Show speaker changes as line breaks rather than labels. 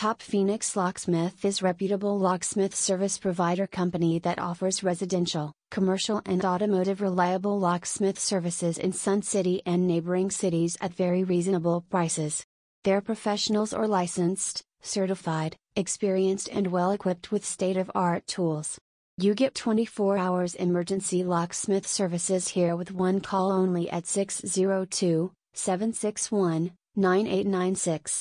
Top Phoenix Locksmith is reputable locksmith service provider company that offers residential, commercial and automotive reliable locksmith services in Sun City and neighboring cities at very reasonable prices. Their professionals are licensed, certified, experienced and well equipped with state of art tools. You get 24 hours emergency locksmith services here with one call only at 602 761 9896.